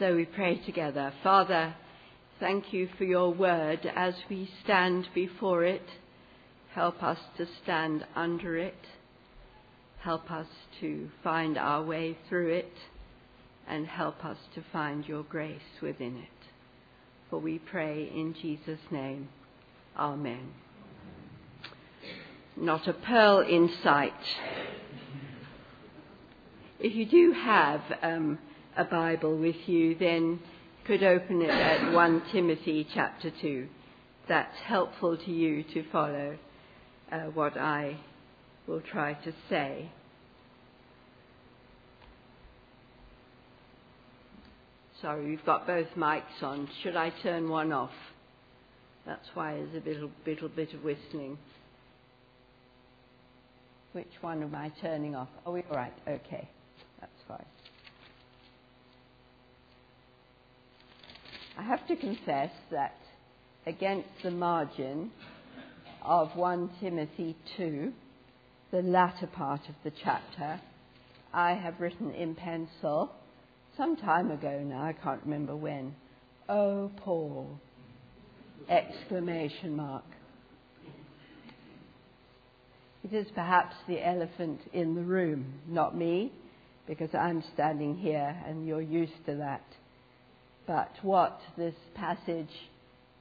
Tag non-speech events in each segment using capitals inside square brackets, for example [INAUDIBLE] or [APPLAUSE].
So we pray together. Father, thank you for your word as we stand before it. Help us to stand under it. Help us to find our way through it and help us to find your grace within it. For we pray in Jesus' name. Amen. Not a pearl in sight. If you do have um, a Bible with you, then could open it at 1 Timothy chapter 2. That's helpful to you to follow uh, what I will try to say. Sorry, we've got both mics on. Should I turn one off? That's why there's a little, little bit of whistling. Which one am I turning off? Oh, we all right. Okay, that's fine. I have to confess that against the margin of 1 Timothy 2, the latter part of the chapter, I have written in pencil some time ago now, I can't remember when, Oh, Paul! Exclamation mark. It is perhaps the elephant in the room, not me, because I'm standing here and you're used to that. But what this passage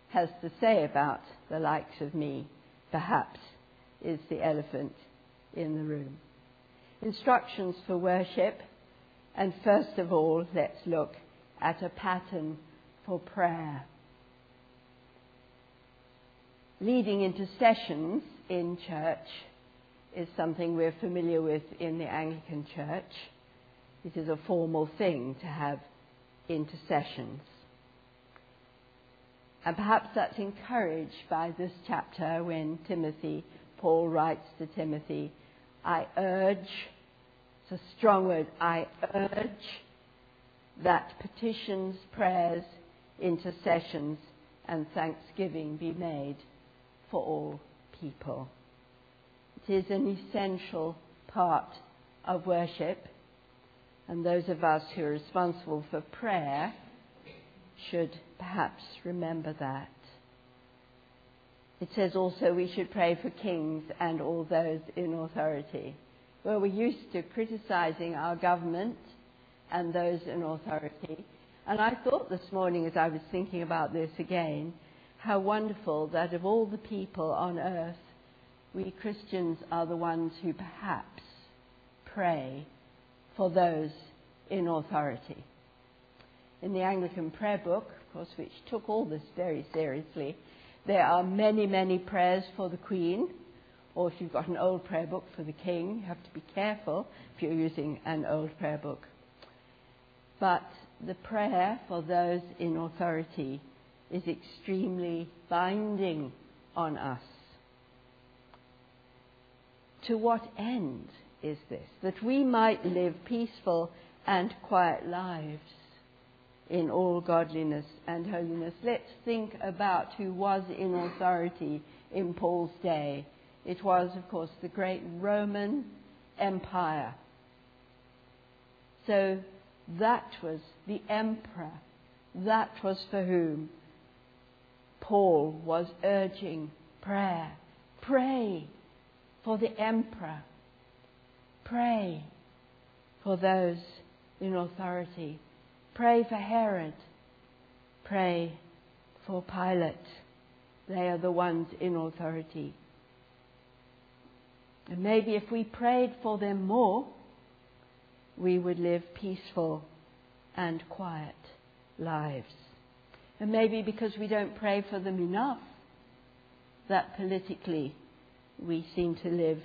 has to say about the likes of me, perhaps, is the elephant in the room. Instructions for worship, and first of all, let's look at a pattern for prayer. Leading intercessions in church is something we're familiar with in the Anglican Church. It is a formal thing to have intercessions. And perhaps that's encouraged by this chapter when Timothy, Paul writes to Timothy, I urge, it's a strong word, I urge that petitions, prayers, intercessions, and thanksgiving be made for all people. It is an essential part of worship, and those of us who are responsible for prayer should perhaps remember that. It says also we should pray for kings and all those in authority. Well, we're used to criticizing our government and those in authority. And I thought this morning as I was thinking about this again, how wonderful that of all the people on earth, we Christians are the ones who perhaps pray for those in authority. In the Anglican prayer book, of course, which took all this very seriously, there are many, many prayers for the Queen, or if you've got an old prayer book for the King, you have to be careful if you're using an old prayer book. But the prayer for those in authority is extremely binding on us. To what end is this? That we might live peaceful and quiet lives in all godliness and holiness. Let's think about who was in authority in Paul's day. It was, of course, the great Roman Empire. So that was the emperor. That was for whom Paul was urging prayer. Pray for the emperor. Pray for those in authority. Pray for Herod. Pray for Pilate. They are the ones in authority. And maybe if we prayed for them more, we would live peaceful and quiet lives. And maybe because we don't pray for them enough, that politically we seem to live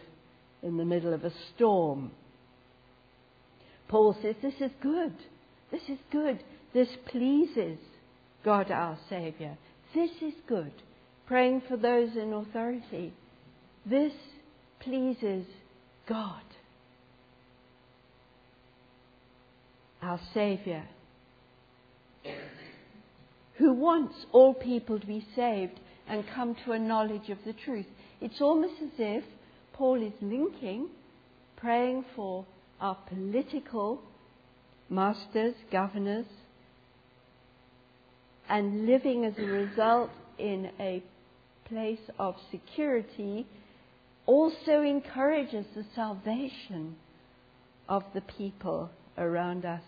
in the middle of a storm. Paul says, This is good. This is good. This pleases God our Saviour. This is good. Praying for those in authority. This pleases God. Our Saviour who wants all people to be saved and come to a knowledge of the truth. It's almost as if Paul is linking praying for our political masters, governors, and living as a result in a place of security also encourages the salvation of the people around us.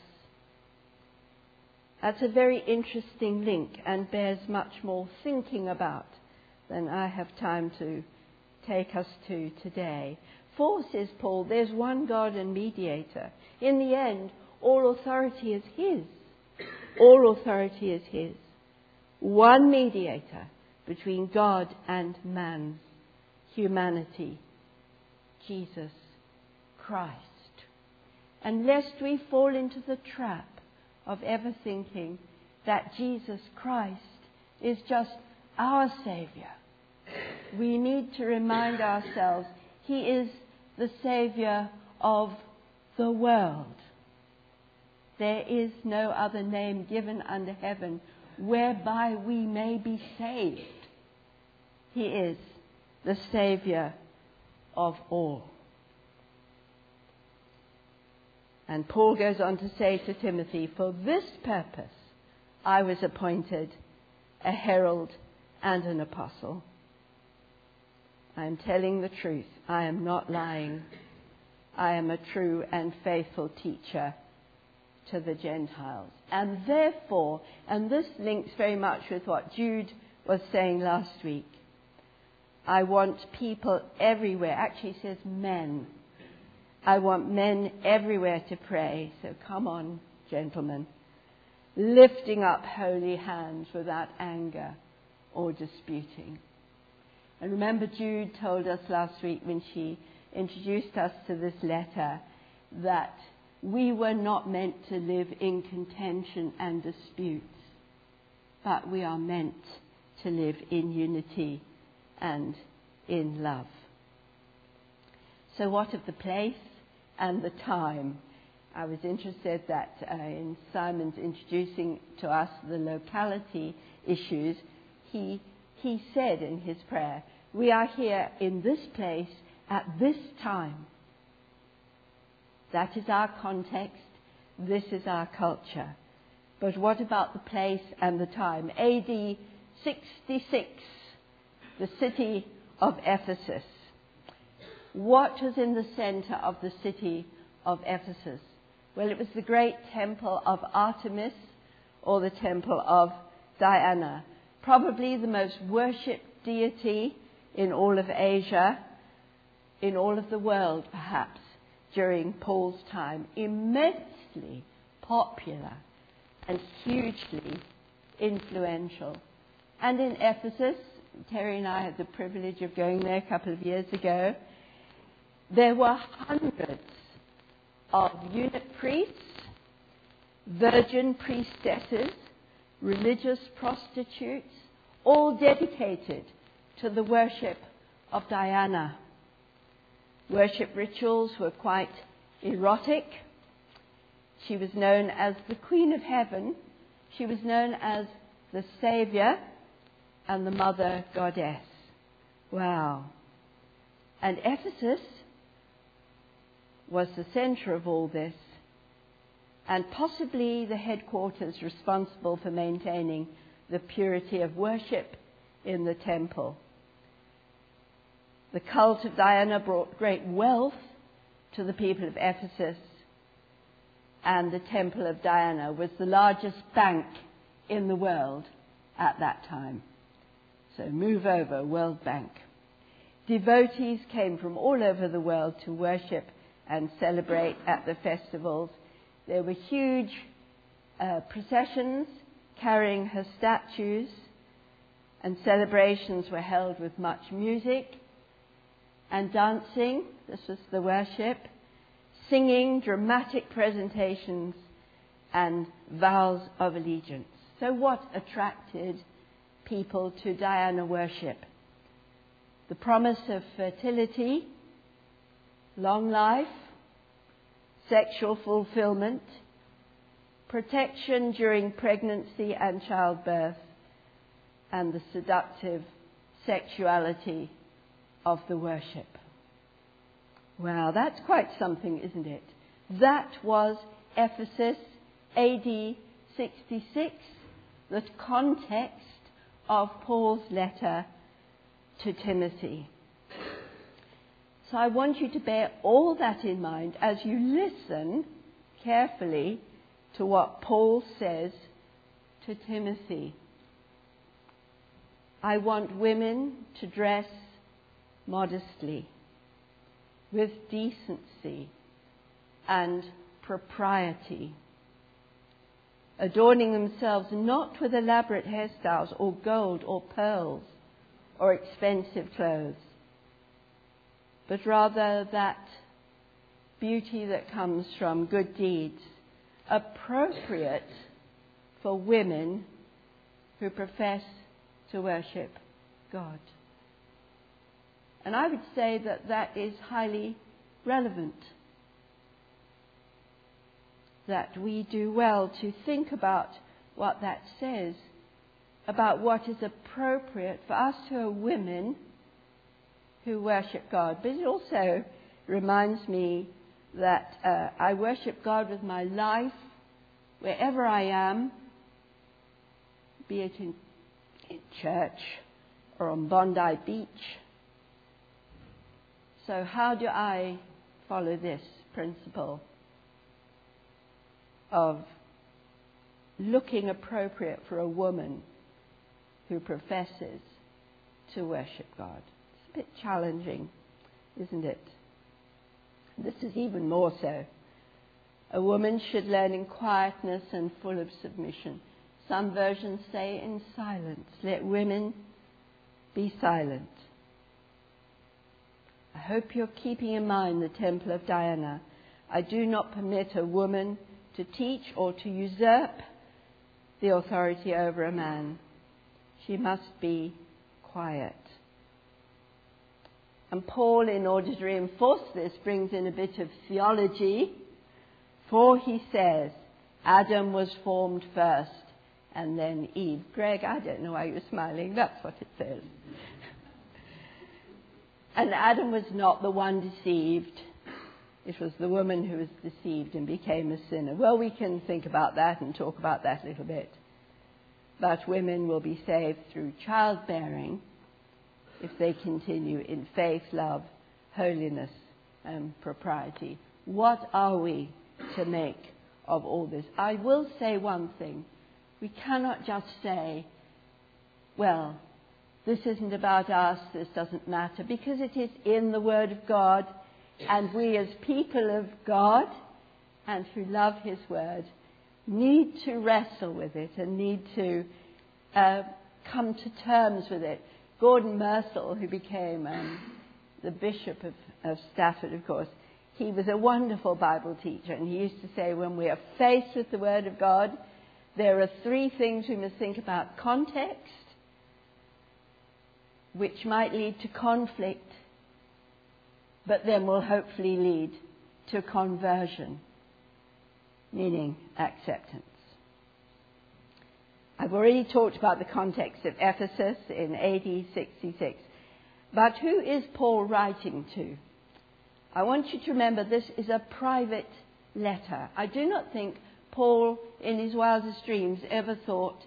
That's a very interesting link and bears much more thinking about than I have time to take us to today. For, says Paul, there's one God and mediator. In the end, all authority is His. All authority is His. One mediator between God and man, humanity, Jesus Christ. And lest we fall into the trap of ever thinking that Jesus Christ is just our Saviour, we need to remind ourselves He is the Saviour of the world. There is no other name given under heaven whereby we may be saved. He is the Saviour of all. And Paul goes on to say to Timothy, For this purpose I was appointed a herald and an apostle. I am telling the truth. I am not lying. I am a true and faithful teacher to the Gentiles. And therefore, and this links very much with what Jude was saying last week, I want people everywhere, actually he says men. I want men everywhere to pray. So come on, gentlemen. Lifting up holy hands without anger or disputing. And remember, Jude told us last week when she introduced us to this letter that we were not meant to live in contention and disputes, but we are meant to live in unity and in love. So, what of the place and the time? I was interested that uh, in Simon's introducing to us the locality issues, he, he said in his prayer, We are here in this place at this time. That is our context. This is our culture. But what about the place and the time? AD 66 the city of Ephesus. What was in the center of the city of Ephesus? Well, it was the great temple of Artemis or the temple of Diana, probably the most worshipped deity in all of Asia, in all of the world, perhaps, during Paul's time. Immensely popular and hugely influential. And in Ephesus, Terry and I had the privilege of going there a couple of years ago. There were hundreds of eunuch priests, virgin priestesses, religious prostitutes, all dedicated to the worship of Diana. Worship rituals were quite erotic. She was known as the Queen of Heaven. She was known as the Saviour and the mother goddess. Wow. And Ephesus was the center of all this, and possibly the headquarters responsible for maintaining the purity of worship in the temple. The cult of Diana brought great wealth to the people of Ephesus, and the temple of Diana was the largest bank in the world at that time. So move over, World Bank. Devotees came from all over the world to worship and celebrate at the festivals. There were huge uh, processions carrying her statues, and celebrations were held with much music and dancing. This was the worship, singing, dramatic presentations, and vows of allegiance. So, what attracted people to Diana worship. The promise of fertility, long life, sexual fulfillment, protection during pregnancy and childbirth, and the seductive sexuality of the worship. Wow, that's quite something, isn't it? That was Ephesus AD 66 the context of Paul's letter to Timothy. So I want you to bear all that in mind as you listen carefully to what Paul says to Timothy. I want women to dress modestly, with decency and propriety, adorning themselves not with elaborate hairstyles or gold or pearls or expensive clothes, but rather that beauty that comes from good deeds, appropriate for women who profess to worship God. And I would say that that is highly relevant. That we do well to think about what that says, about what is appropriate for us who are women who worship God. But it also reminds me that uh, I worship God with my life wherever I am, be it in, in church or on Bondi Beach. So, how do I follow this principle of looking appropriate for a woman who professes to worship God? Bit challenging, isn't it? This is even more so. A woman should learn in quietness and full of submission. Some versions say in silence. Let women be silent. I hope you're keeping in mind the temple of Diana. I do not permit a woman to teach or to usurp the authority over a man. She must be quiet. And Paul, in order to reinforce this, brings in a bit of theology. For he says, Adam was formed first and then Eve. Greg, I don't know why you're smiling. That's what it says. [LAUGHS] and Adam was not the one deceived. It was the woman who was deceived and became a sinner. Well, we can think about that and talk about that a little bit. But women will be saved through childbearing if they continue in faith, love, holiness, and propriety. What are we to make of all this? I will say one thing. We cannot just say, well, this isn't about us, this doesn't matter, because it is in the Word of God, and we as people of God and who love His Word need to wrestle with it and need to uh, come to terms with it. Gordon Mersel, who became um, the Bishop of, of Stafford, of course, he was a wonderful Bible teacher, and he used to say, when we are faced with the Word of God, there are three things we must think about context, which might lead to conflict, but then will hopefully lead to conversion, meaning acceptance. I've already talked about the context of Ephesus in AD 66. But who is Paul writing to? I want you to remember this is a private letter. I do not think Paul, in his wildest dreams, ever thought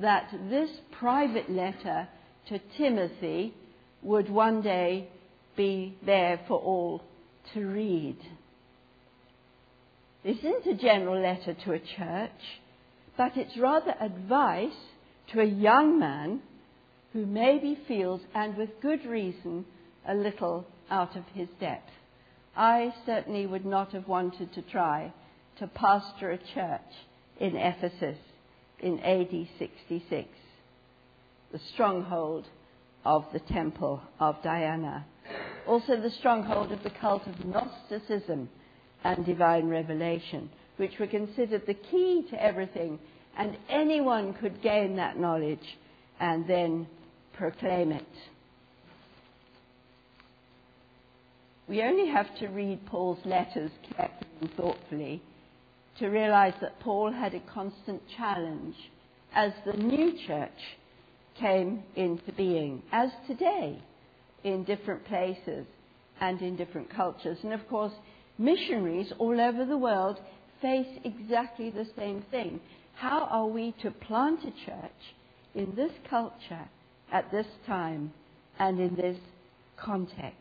that this private letter to Timothy would one day be there for all to read. This isn't a general letter to a church but it's rather advice to a young man who maybe feels, and with good reason, a little out of his depth. I certainly would not have wanted to try to pastor a church in Ephesus in AD 66, the stronghold of the temple of Diana, also the stronghold of the cult of Gnosticism and divine revelation which were considered the key to everything, and anyone could gain that knowledge and then proclaim it. We only have to read Paul's letters carefully and thoughtfully to realize that Paul had a constant challenge as the new church came into being, as today, in different places and in different cultures. And of course, missionaries all over the world face exactly the same thing. How are we to plant a church in this culture at this time and in this context?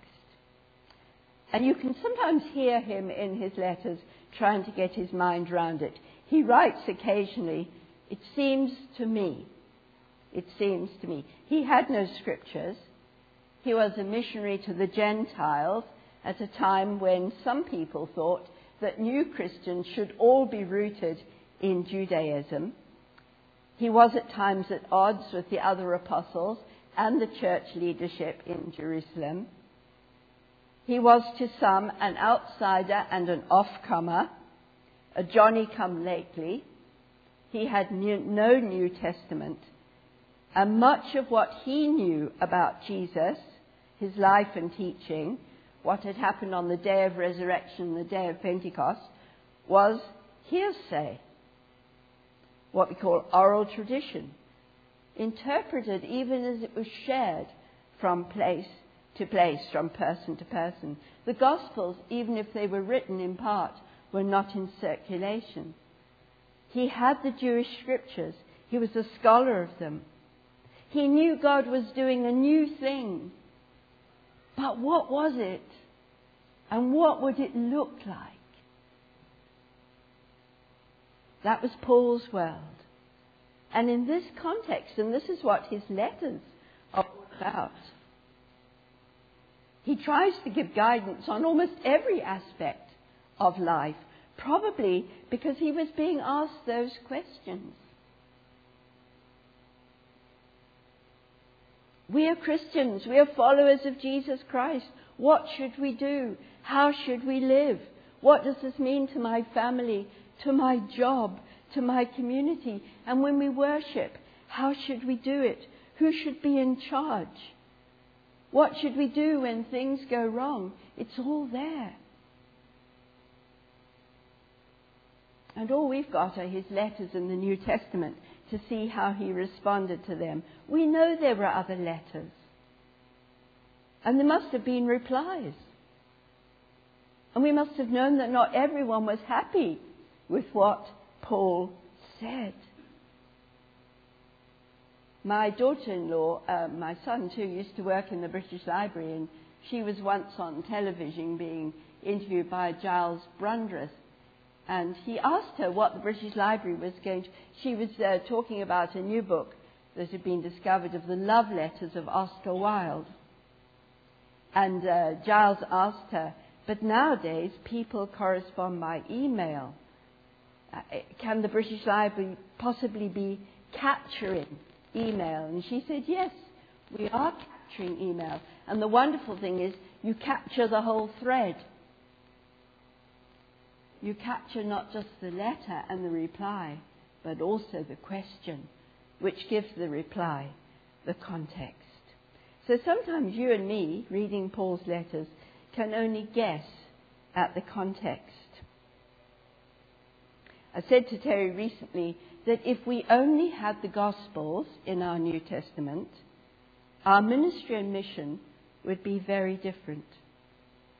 And you can sometimes hear him in his letters trying to get his mind around it. He writes occasionally, It seems to me, it seems to me. He had no scriptures. He was a missionary to the Gentiles at a time when some people thought that new Christians should all be rooted in Judaism. He was at times at odds with the other apostles and the church leadership in Jerusalem. He was to some an outsider and an off-comer, a Johnny come lately. He had new, no New Testament. And much of what he knew about Jesus, his life and teaching, what had happened on the day of resurrection, the day of Pentecost, was hearsay, what we call oral tradition, interpreted even as it was shared from place to place, from person to person. The Gospels, even if they were written in part, were not in circulation. He had the Jewish scriptures, he was a scholar of them. He knew God was doing a new thing. But what was it? And what would it look like? That was Paul's world. And in this context, and this is what his letters are about, he tries to give guidance on almost every aspect of life, probably because he was being asked those questions. We are Christians. We are followers of Jesus Christ. What should we do? How should we live? What does this mean to my family, to my job, to my community? And when we worship, how should we do it? Who should be in charge? What should we do when things go wrong? It's all there. And all we've got are his letters in the New Testament to see how he responded to them. We know there were other letters. And there must have been replies. And we must have known that not everyone was happy with what Paul said. My daughter in law, uh, my son too, used to work in the British Library, and she was once on television being interviewed by Giles Brandreth. And he asked her what the British Library was going to. She was uh, talking about a new book that had been discovered of the love letters of Oscar Wilde. And uh, Giles asked her, but nowadays, people correspond by email. Uh, can the British Library possibly be capturing email? And she said, yes, we are capturing email. And the wonderful thing is, you capture the whole thread. You capture not just the letter and the reply, but also the question, which gives the reply the context. So sometimes you and me, reading Paul's letters, can only guess at the context. I said to Terry recently that if we only had the Gospels in our New Testament, our ministry and mission would be very different.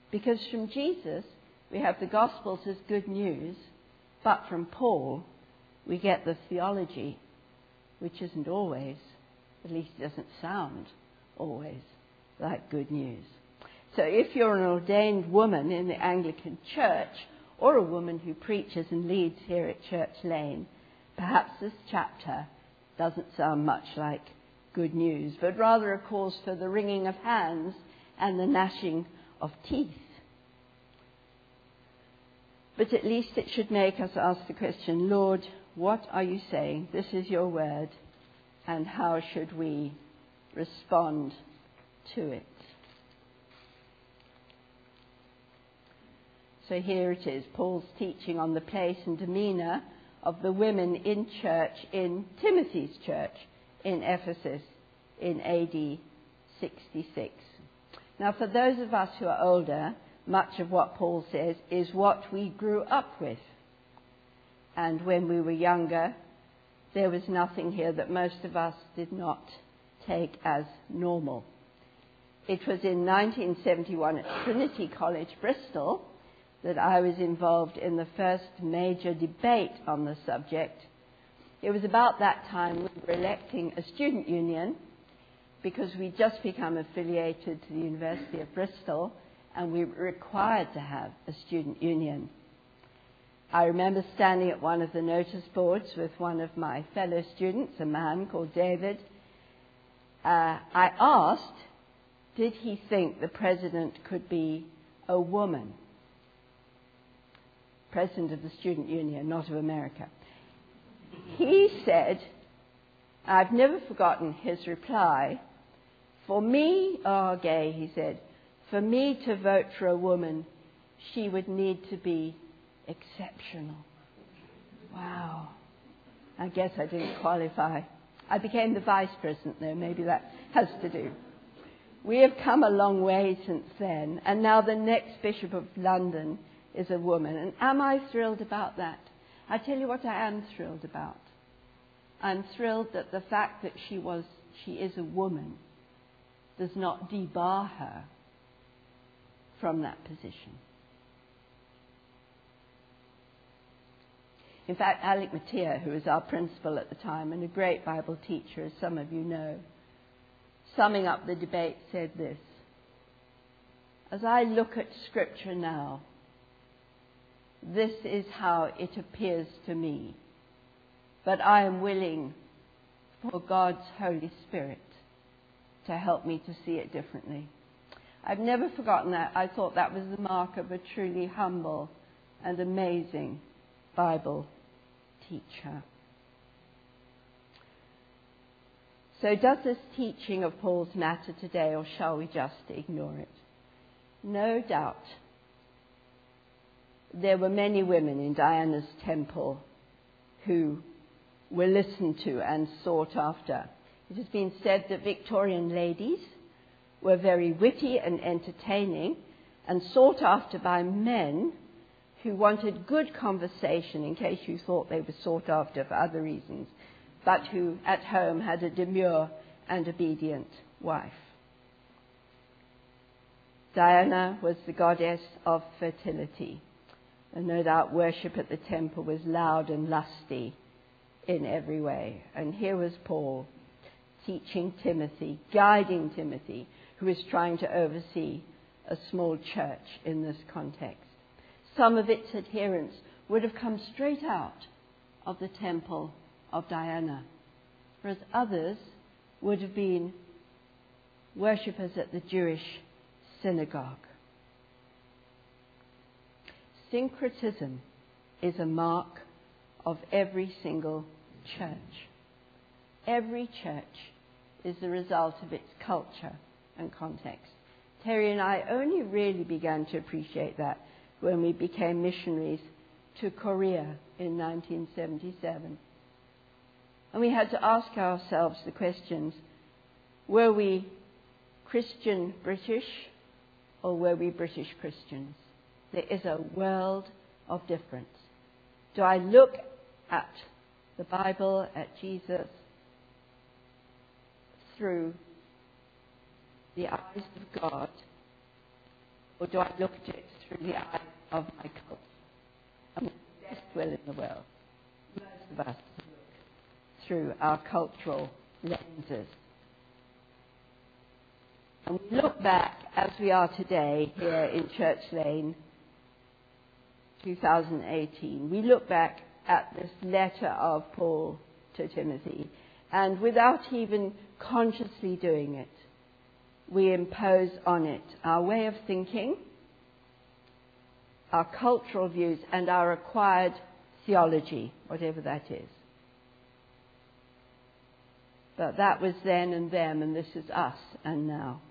Because from Jesus, we have the Gospels as good news, but from Paul, we get the theology, which isn't always, at least doesn't sound always, like good news. So if you're an ordained woman in the Anglican Church, or a woman who preaches and leads here at Church Lane, perhaps this chapter doesn't sound much like good news, but rather a cause for the wringing of hands and the gnashing of teeth. But at least it should make us ask the question, Lord, what are you saying? This is your word, and how should we respond to it? So here it is Paul's teaching on the place and demeanour of the women in church in Timothy's church in Ephesus in AD 66. Now, for those of us who are older, much of what Paul says is what we grew up with. And when we were younger, there was nothing here that most of us did not take as normal. It was in 1971 at Trinity College, Bristol, that I was involved in the first major debate on the subject It was about that time we were electing a student union because we'd just become affiliated to the University of Bristol and we were required to have a student union. I remember standing at one of the notice boards with one of my fellow students, a man called David. Uh, I asked, did he think the president could be a woman? President of the Student Union, not of America. He said, I've never forgotten his reply. For me, oh, gay, he said, for me to vote for a woman, she would need to be exceptional. Wow. I guess I didn't qualify. I became the vice president, though. Maybe that has to do. We have come a long way since then, and now the next Bishop of London is a woman. And am I thrilled about that? I tell you what I am thrilled about. I'm thrilled that the fact that she was she is a woman does not debar her from that position. In fact, Alec Motyer, who was our principal at the time and a great Bible teacher, as some of you know, summing up the debate, said this As I look at Scripture now, this is how it appears to me. But I am willing for God's Holy Spirit to help me to see it differently. I've never forgotten that. I thought that was the mark of a truly humble and amazing Bible teacher. So, does this teaching of Paul's matter today, or shall we just ignore it? No doubt there were many women in Diana's temple who were listened to and sought after. It has been said that Victorian ladies were very witty and entertaining and sought after by men who wanted good conversation in case you thought they were sought after for other reasons, but who at home had a demure and obedient wife. Diana was the goddess of fertility, and no doubt worship at the temple was loud and lusty in every way. And here was Paul teaching Timothy, guiding Timothy, who is trying to oversee a small church in this context. Some of its adherents would have come straight out of the temple of Diana, whereas others would have been worshippers at the Jewish synagogue. Syncretism is a mark of every single church. Every church is the result of its culture and context. Terry and I only really began to appreciate that when we became missionaries to Korea in 1977. And we had to ask ourselves the questions were we Christian British or were we British Christians? There is a world of difference. Do I look at the Bible, at Jesus, through the eyes of God, or do I look at it through the eyes of my culture? The best will in the world. Most of us look through our cultural lenses. And we look back as we are today here in Church Lane, 2018. We look back at this letter of Paul to Timothy, and without even consciously doing it, we impose on it our way of thinking, our cultural views, and our acquired theology, whatever that is. But that was then and them, and this is us and now.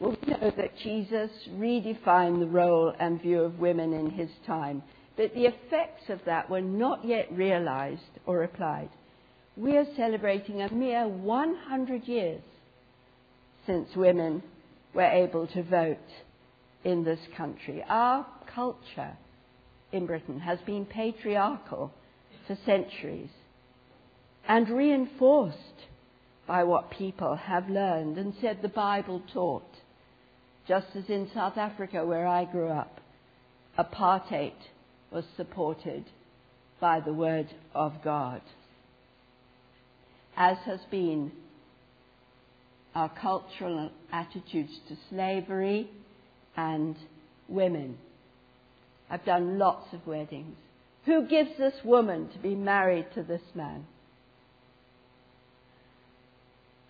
Well, we know that Jesus redefined the role and view of women in his time, but the effects of that were not yet realized or applied. We are celebrating a mere 100 years since women were able to vote in this country. Our culture in Britain has been patriarchal for centuries and reinforced by what people have learned and said the Bible taught. Just as in South Africa, where I grew up, apartheid was supported by the Word of God. as has been our cultural attitudes to slavery and women. I've done lots of weddings. Who gives this woman to be married to this man?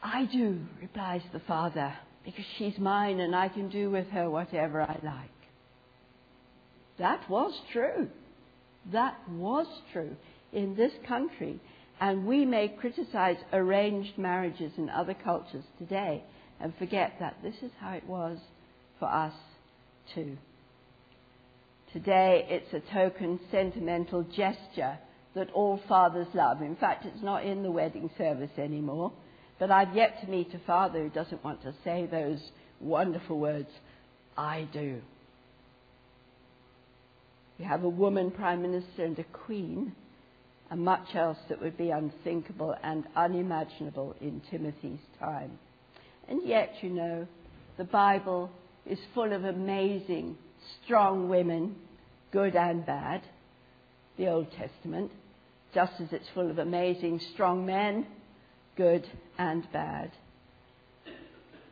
I do, replies the father, because she's mine and I can do with her whatever I like. That was true. That was true in this country. And we may criticize arranged marriages in other cultures today and forget that this is how it was for us too. Today it's a token sentimental gesture that all fathers love. In fact, it's not in the wedding service anymore. But I've yet to meet a father who doesn't want to say those wonderful words, I do. We have a woman prime minister and a queen, and much else that would be unthinkable and unimaginable in Timothy's time. And yet, you know, the Bible is full of amazing, strong women, good and bad, the Old Testament, just as it's full of amazing, strong men good and bad.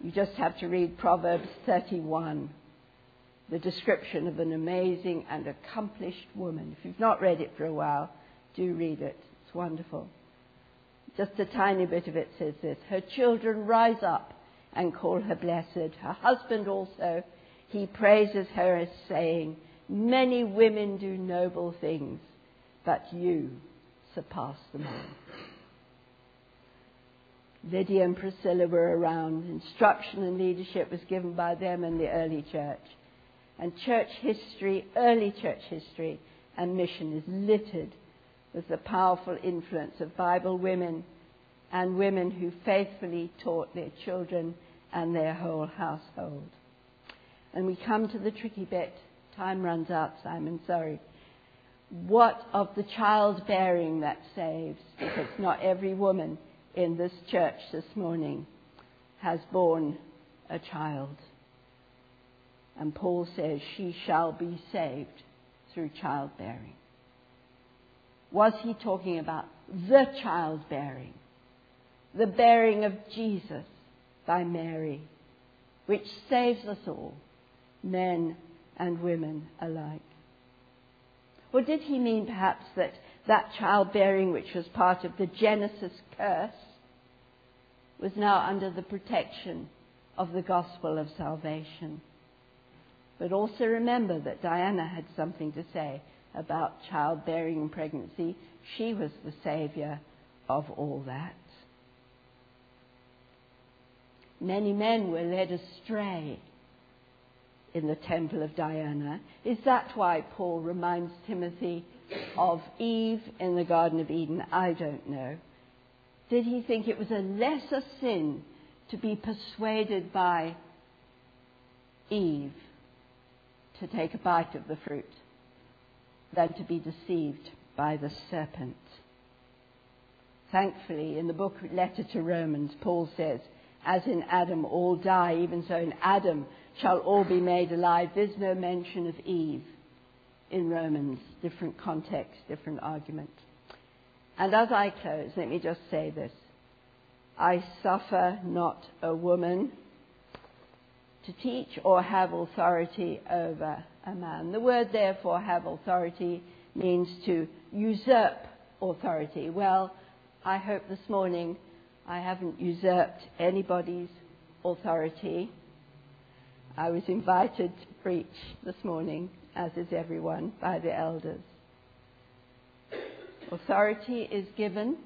You just have to read Proverbs 31, the description of an amazing and accomplished woman. If you've not read it for a while, do read it. It's wonderful. Just a tiny bit of it says this Her children rise up and call her blessed. Her husband also, he praises her as saying, Many women do noble things, but you surpass them all. Lydia and Priscilla were around. Instruction and leadership was given by them in the early church. And church history, early church history, and mission is littered with the powerful influence of Bible women and women who faithfully taught their children and their whole household. And we come to the tricky bit. Time runs out, Simon, sorry. What of the childbearing that saves? Because not every woman in this church this morning has borne a child. And Paul says she shall be saved through childbearing. Was he talking about the childbearing? The bearing of Jesus by Mary, which saves us all, men and women alike? Or did he mean perhaps that that childbearing, which was part of the Genesis curse, was now under the protection of the gospel of salvation. But also remember that Diana had something to say about childbearing and pregnancy. She was the savior of all that. Many men were led astray in the temple of Diana. Is that why Paul reminds Timothy of Eve in the Garden of Eden? I don't know. Did he think it was a lesser sin to be persuaded by Eve to take a bite of the fruit than to be deceived by the serpent? Thankfully, in the book letter to Romans, Paul says, As in Adam all die, even so in Adam shall all be made alive. There's no mention of Eve in Romans, different context, different argument. And as I close, let me just say this. I suffer not a woman to teach or have authority over a man. The word, therefore, have authority means to usurp authority. Well, I hope this morning I haven't usurped anybody's authority. I was invited to preach this morning, as is everyone, by the elders. Authority is given,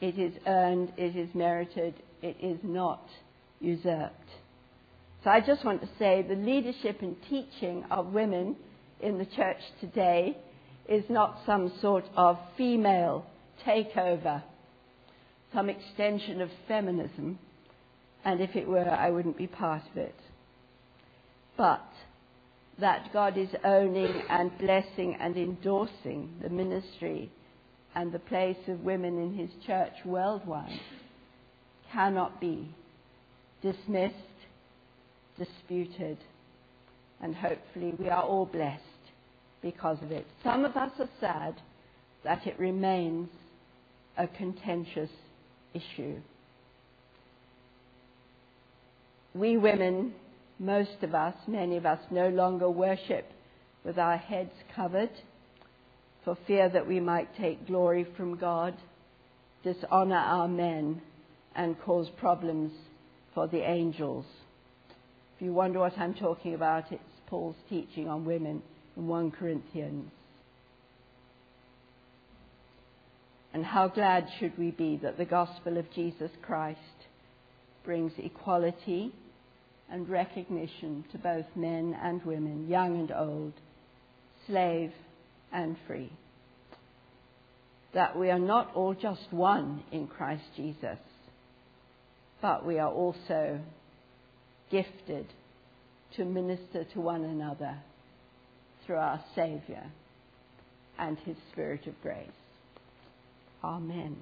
it is earned, it is merited, it is not usurped. So I just want to say the leadership and teaching of women in the church today is not some sort of female takeover, some extension of feminism, and if it were, I wouldn't be part of it. But that God is owning and blessing and endorsing the ministry and the place of women in his church worldwide cannot be dismissed, disputed, and hopefully we are all blessed because of it. Some of us are sad that it remains a contentious issue. We women, most of us, many of us, no longer worship with our heads covered for fear that we might take glory from God, dishonor our men, and cause problems for the angels. You wonder what I'm talking about, it's Paul's teaching on women in 1 Corinthians. And how glad should we be that the gospel of Jesus Christ brings equality and recognition to both men and women, young and old, slave and free. That we are not all just one in Christ Jesus, but we are also gifted to minister to one another through our Saviour and His Spirit of grace. Amen.